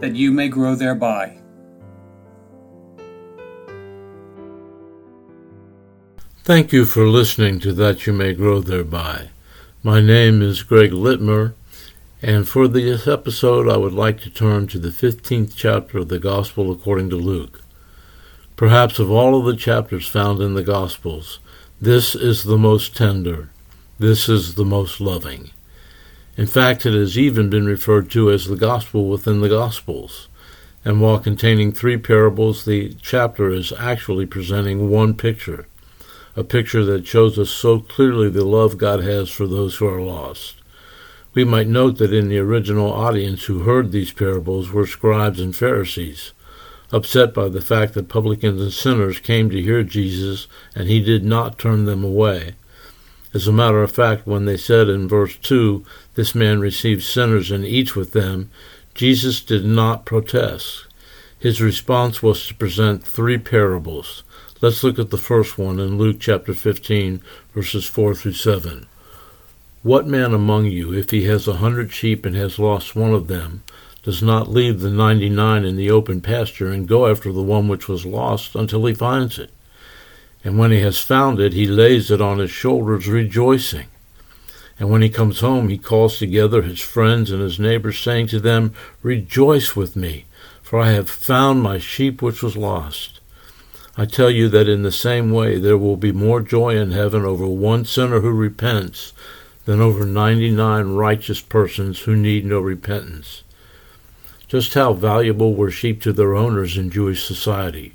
that you may grow thereby. Thank you for listening to That You May Grow Thereby. My name is Greg Litmer, and for this episode I would like to turn to the 15th chapter of the Gospel according to Luke. Perhaps of all of the chapters found in the Gospels, this is the most tender, this is the most loving. In fact, it has even been referred to as the Gospel within the Gospels. And while containing three parables, the chapter is actually presenting one picture, a picture that shows us so clearly the love God has for those who are lost. We might note that in the original audience who heard these parables were scribes and Pharisees, upset by the fact that publicans and sinners came to hear Jesus and he did not turn them away. As a matter of fact, when they said in verse 2, This man received sinners and eats with them, Jesus did not protest. His response was to present three parables. Let's look at the first one in Luke chapter 15, verses 4 through 7. What man among you, if he has a hundred sheep and has lost one of them, does not leave the ninety nine in the open pasture and go after the one which was lost until he finds it? And when he has found it, he lays it on his shoulders, rejoicing. And when he comes home, he calls together his friends and his neighbors, saying to them, Rejoice with me, for I have found my sheep which was lost. I tell you that in the same way there will be more joy in heaven over one sinner who repents than over ninety nine righteous persons who need no repentance. Just how valuable were sheep to their owners in Jewish society?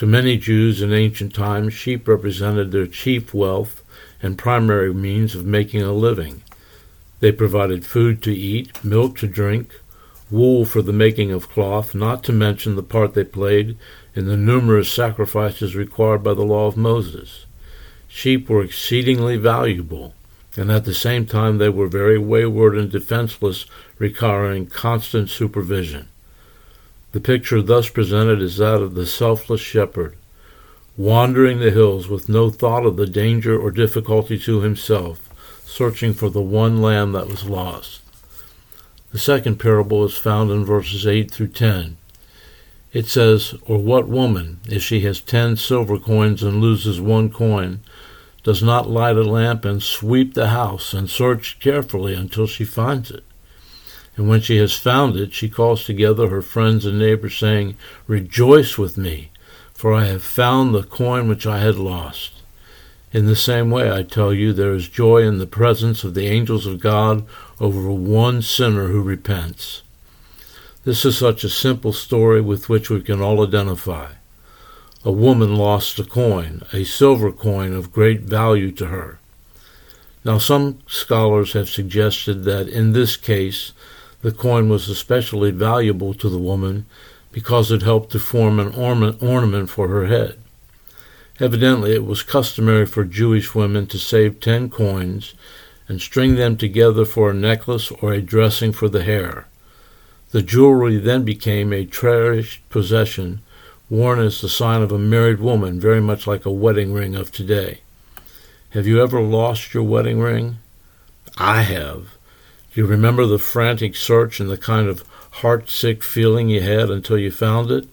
To many Jews in ancient times, sheep represented their chief wealth and primary means of making a living. They provided food to eat, milk to drink, wool for the making of cloth, not to mention the part they played in the numerous sacrifices required by the law of Moses. Sheep were exceedingly valuable, and at the same time they were very wayward and defenseless, requiring constant supervision. The picture thus presented is that of the selfless shepherd, wandering the hills with no thought of the danger or difficulty to himself, searching for the one lamb that was lost. The second parable is found in verses 8 through 10. It says, Or what woman, if she has ten silver coins and loses one coin, does not light a lamp and sweep the house and search carefully until she finds it? And when she has found it, she calls together her friends and neighbors, saying, Rejoice with me, for I have found the coin which I had lost. In the same way, I tell you, there is joy in the presence of the angels of God over one sinner who repents. This is such a simple story with which we can all identify. A woman lost a coin, a silver coin of great value to her. Now, some scholars have suggested that in this case, the coin was especially valuable to the woman because it helped to form an ornament for her head. Evidently, it was customary for Jewish women to save ten coins and string them together for a necklace or a dressing for the hair. The jewelry then became a cherished possession worn as the sign of a married woman, very much like a wedding ring of today. Have you ever lost your wedding ring? I have. Do you remember the frantic search and the kind of heart-sick feeling you had until you found it?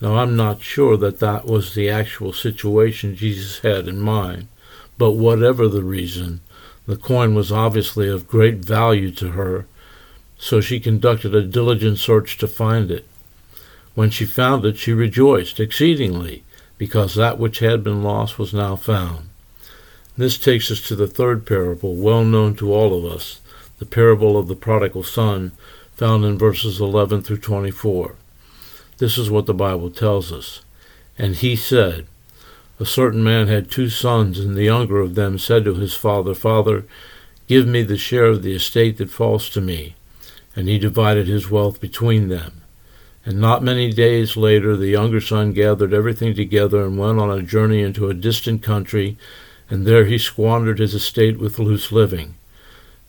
Now, I'm not sure that that was the actual situation Jesus had in mind, but whatever the reason, the coin was obviously of great value to her, so she conducted a diligent search to find it. When she found it, she rejoiced exceedingly, because that which had been lost was now found. This takes us to the third parable, well known to all of us, the parable of the prodigal son, found in verses 11 through 24. This is what the Bible tells us. And he said, A certain man had two sons, and the younger of them said to his father, Father, give me the share of the estate that falls to me. and he divided his wealth between them. And not many days later the younger son gathered everything together and went on a journey into a distant country, and there he squandered his estate with loose living.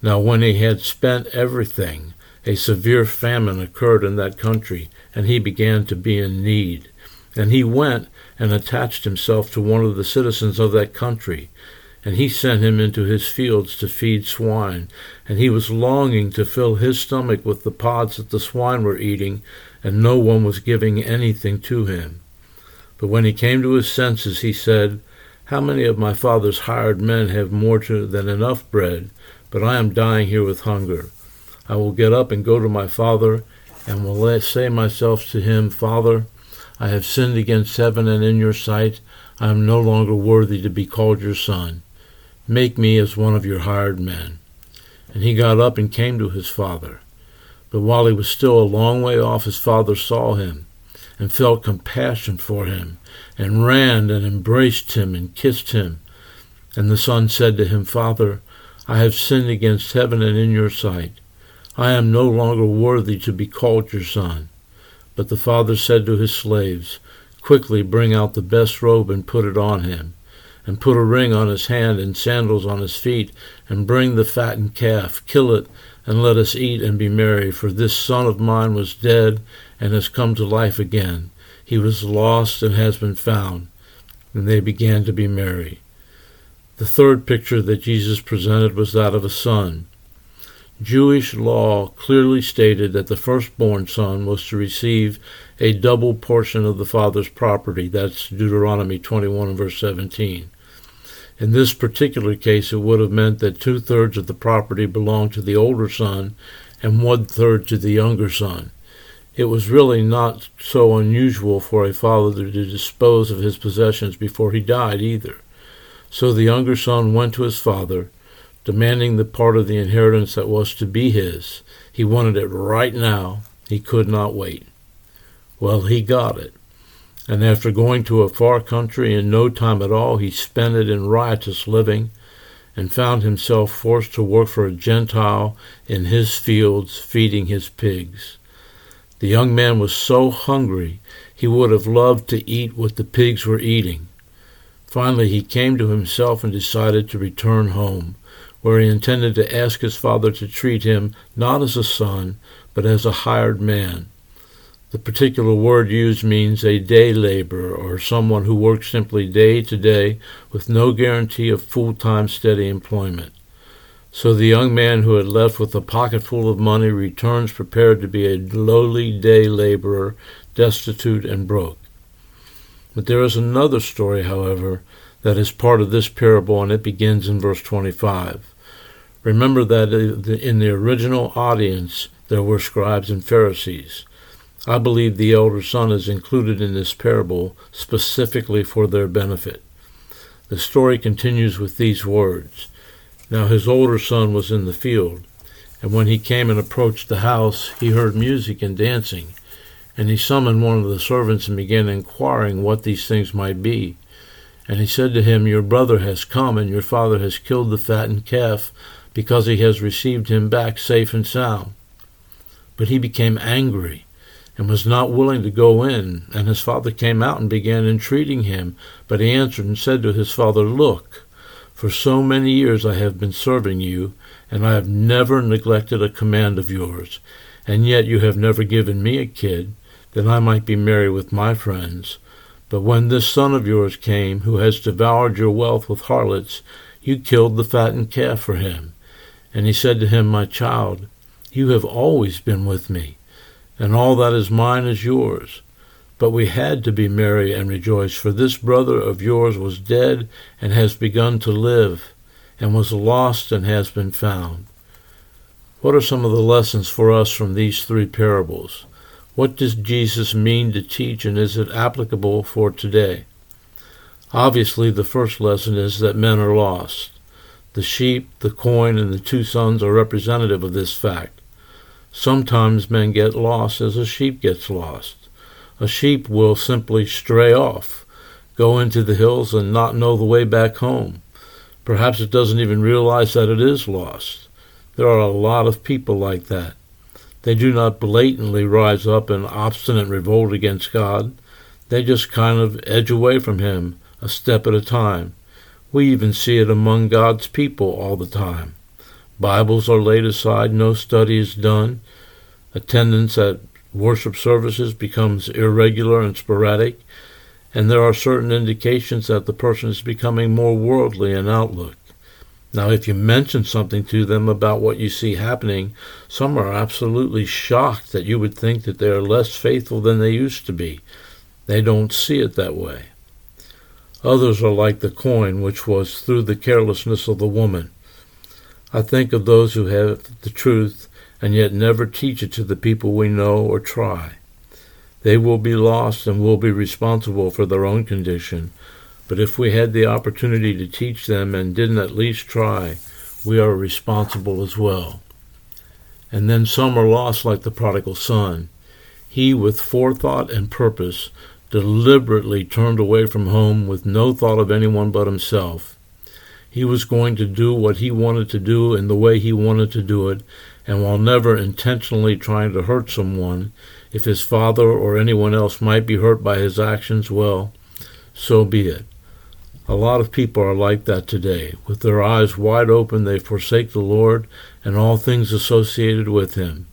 Now when he had spent everything, a severe famine occurred in that country, and he began to be in need. And he went and attached himself to one of the citizens of that country, and he sent him into his fields to feed swine. And he was longing to fill his stomach with the pods that the swine were eating, and no one was giving anything to him. But when he came to his senses, he said, How many of my father's hired men have more to, than enough bread, but I am dying here with hunger? I will get up and go to my father, and will say myself to him, Father, I have sinned against heaven and in your sight. I am no longer worthy to be called your son. Make me as one of your hired men. And he got up and came to his father. But while he was still a long way off, his father saw him, and felt compassion for him, and ran and embraced him and kissed him. And the son said to him, Father, I have sinned against heaven and in your sight. I am no longer worthy to be called your son. But the father said to his slaves, Quickly bring out the best robe and put it on him and put a ring on his hand and sandals on his feet, and bring the fattened calf, kill it, and let us eat and be merry. For this son of mine was dead and has come to life again. He was lost and has been found. And they began to be merry. The third picture that Jesus presented was that of a son. Jewish law clearly stated that the firstborn son was to receive a double portion of the father's property. That's Deuteronomy 21 verse 17. In this particular case, it would have meant that two thirds of the property belonged to the older son and one third to the younger son. It was really not so unusual for a father to dispose of his possessions before he died either. So the younger son went to his father, demanding the part of the inheritance that was to be his. He wanted it right now. He could not wait. Well, he got it and after going to a far country in no time at all, he spent it in riotous living, and found himself forced to work for a Gentile in his fields, feeding his pigs. The young man was so hungry he would have loved to eat what the pigs were eating. Finally, he came to himself and decided to return home, where he intended to ask his father to treat him not as a son, but as a hired man. The particular word used means a day laborer or someone who works simply day to day with no guarantee of full time steady employment. So the young man who had left with a pocket full of money returns prepared to be a lowly day laborer, destitute and broke. But there is another story, however, that is part of this parable, and it begins in verse 25. Remember that uh, in the original audience there were scribes and Pharisees. I believe the elder son is included in this parable specifically for their benefit. The story continues with these words Now his older son was in the field, and when he came and approached the house, he heard music and dancing. And he summoned one of the servants and began inquiring what these things might be. And he said to him, Your brother has come, and your father has killed the fattened calf, because he has received him back safe and sound. But he became angry and was not willing to go in. And his father came out and began entreating him. But he answered and said to his father, Look, for so many years I have been serving you, and I have never neglected a command of yours. And yet you have never given me a kid, that I might be merry with my friends. But when this son of yours came, who has devoured your wealth with harlots, you killed the fattened calf for him. And he said to him, My child, you have always been with me and all that is mine is yours. But we had to be merry and rejoice, for this brother of yours was dead and has begun to live, and was lost and has been found. What are some of the lessons for us from these three parables? What does Jesus mean to teach, and is it applicable for today? Obviously, the first lesson is that men are lost. The sheep, the coin, and the two sons are representative of this fact. Sometimes men get lost as a sheep gets lost. A sheep will simply stray off, go into the hills, and not know the way back home. Perhaps it doesn't even realize that it is lost. There are a lot of people like that. They do not blatantly rise up in obstinate revolt against God. They just kind of edge away from Him a step at a time. We even see it among God's people all the time. Bibles are laid aside, no study is done. Attendance at worship services becomes irregular and sporadic, and there are certain indications that the person is becoming more worldly in outlook. Now, if you mention something to them about what you see happening, some are absolutely shocked that you would think that they are less faithful than they used to be. They don't see it that way. Others are like the coin which was through the carelessness of the woman. I think of those who have the truth and yet never teach it to the people we know or try. They will be lost and will be responsible for their own condition, but if we had the opportunity to teach them and didn't at least try, we are responsible as well. And then some are lost like the prodigal son. He, with forethought and purpose, deliberately turned away from home with no thought of anyone but himself. He was going to do what he wanted to do in the way he wanted to do it, and while never intentionally trying to hurt someone, if his father or anyone else might be hurt by his actions, well, so be it. A lot of people are like that today. With their eyes wide open, they forsake the Lord and all things associated with Him.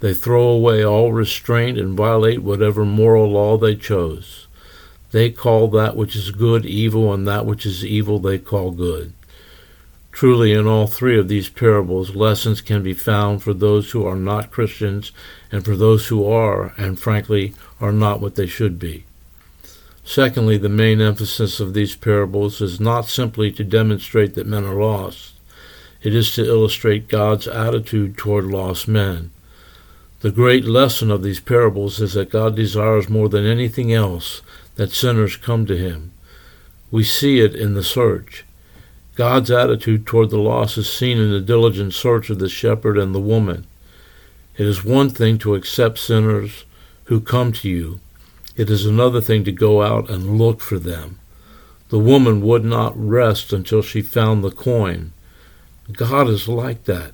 They throw away all restraint and violate whatever moral law they chose. They call that which is good evil, and that which is evil they call good. Truly, in all three of these parables, lessons can be found for those who are not Christians and for those who are, and frankly, are not what they should be. Secondly, the main emphasis of these parables is not simply to demonstrate that men are lost. It is to illustrate God's attitude toward lost men. The great lesson of these parables is that God desires more than anything else that sinners come to him. We see it in the search. God's attitude toward the lost is seen in the diligent search of the shepherd and the woman. It is one thing to accept sinners who come to you, it is another thing to go out and look for them. The woman would not rest until she found the coin. God is like that.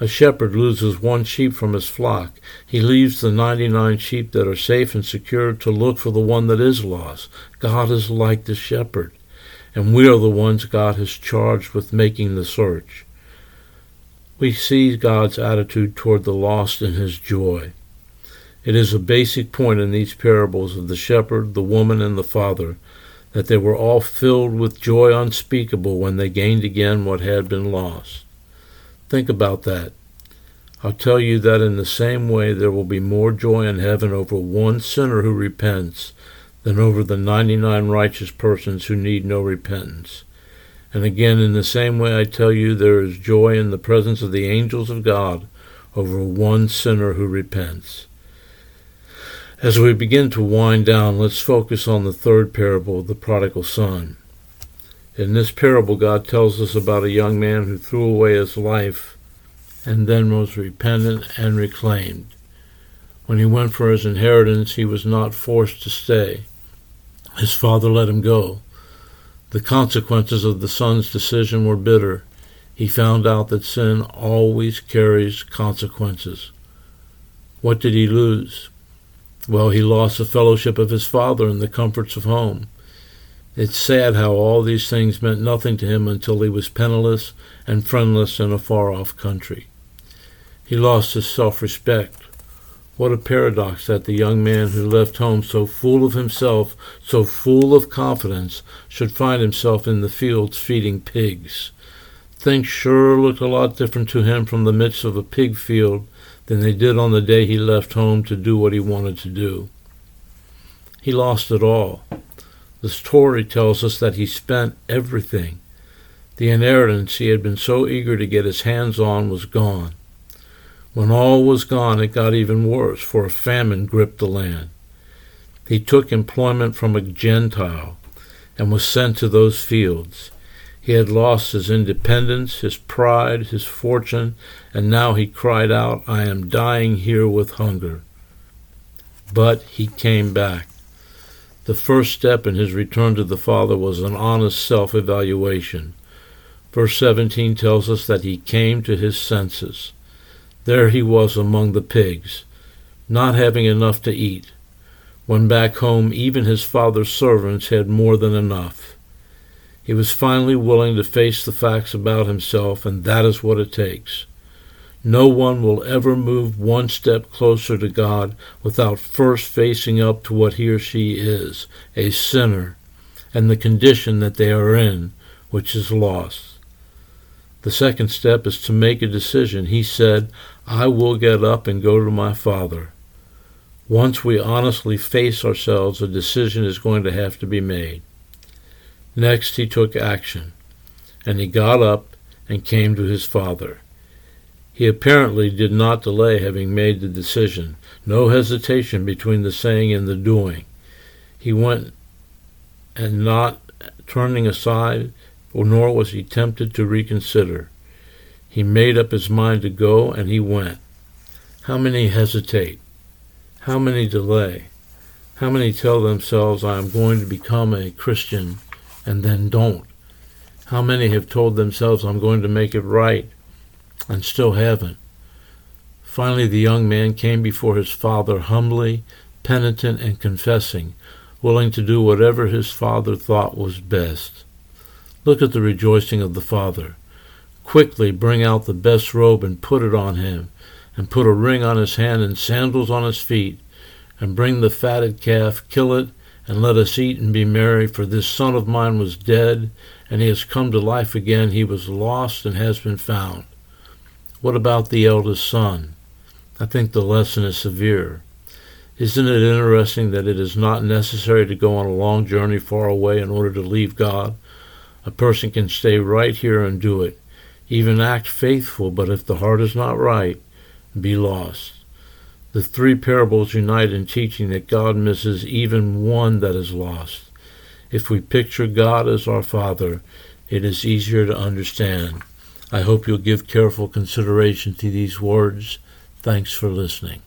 A shepherd loses one sheep from his flock. He leaves the ninety-nine sheep that are safe and secure to look for the one that is lost. God is like the shepherd, and we are the ones God has charged with making the search. We see God's attitude toward the lost in his joy. It is a basic point in these parables of the shepherd, the woman, and the father that they were all filled with joy unspeakable when they gained again what had been lost. Think about that. I'll tell you that in the same way there will be more joy in heaven over one sinner who repents than over the ninety nine righteous persons who need no repentance. And again, in the same way, I tell you there is joy in the presence of the angels of God over one sinner who repents. As we begin to wind down, let's focus on the third parable, the prodigal son. In this parable, God tells us about a young man who threw away his life and then was repentant and reclaimed. When he went for his inheritance, he was not forced to stay. His father let him go. The consequences of the son's decision were bitter. He found out that sin always carries consequences. What did he lose? Well, he lost the fellowship of his father and the comforts of home. It's sad how all these things meant nothing to him until he was penniless and friendless in a far off country. He lost his self respect. What a paradox that the young man who left home so full of himself, so full of confidence, should find himself in the fields feeding pigs. Things sure looked a lot different to him from the midst of a pig field than they did on the day he left home to do what he wanted to do. He lost it all. The story tells us that he spent everything. The inheritance he had been so eager to get his hands on was gone. When all was gone, it got even worse, for a famine gripped the land. He took employment from a Gentile and was sent to those fields. He had lost his independence, his pride, his fortune, and now he cried out, I am dying here with hunger. But he came back. The first step in his return to the Father was an honest self evaluation. Verse 17 tells us that he came to his senses. There he was among the pigs, not having enough to eat. When back home, even his father's servants had more than enough. He was finally willing to face the facts about himself, and that is what it takes. No one will ever move one step closer to God without first facing up to what he or she is, a sinner, and the condition that they are in, which is lost. The second step is to make a decision. He said, I will get up and go to my Father. Once we honestly face ourselves, a decision is going to have to be made. Next, he took action, and he got up and came to his father. He apparently did not delay having made the decision, no hesitation between the saying and the doing. He went and not turning aside, nor was he tempted to reconsider. He made up his mind to go, and he went. How many hesitate? How many delay? How many tell themselves, I am going to become a Christian, and then don't? How many have told themselves, I'm going to make it right, and still haven't. Finally, the young man came before his father humbly, penitent, and confessing, willing to do whatever his father thought was best. Look at the rejoicing of the father. Quickly bring out the best robe and put it on him, and put a ring on his hand and sandals on his feet, and bring the fatted calf, kill it, and let us eat and be merry, for this son of mine was dead, and he has come to life again. He was lost and has been found. What about the eldest son? I think the lesson is severe. Isn't it interesting that it is not necessary to go on a long journey far away in order to leave God? A person can stay right here and do it, even act faithful, but if the heart is not right, be lost. The three parables unite in teaching that God misses even one that is lost. If we picture God as our Father, it is easier to understand. I hope you'll give careful consideration to these words. Thanks for listening.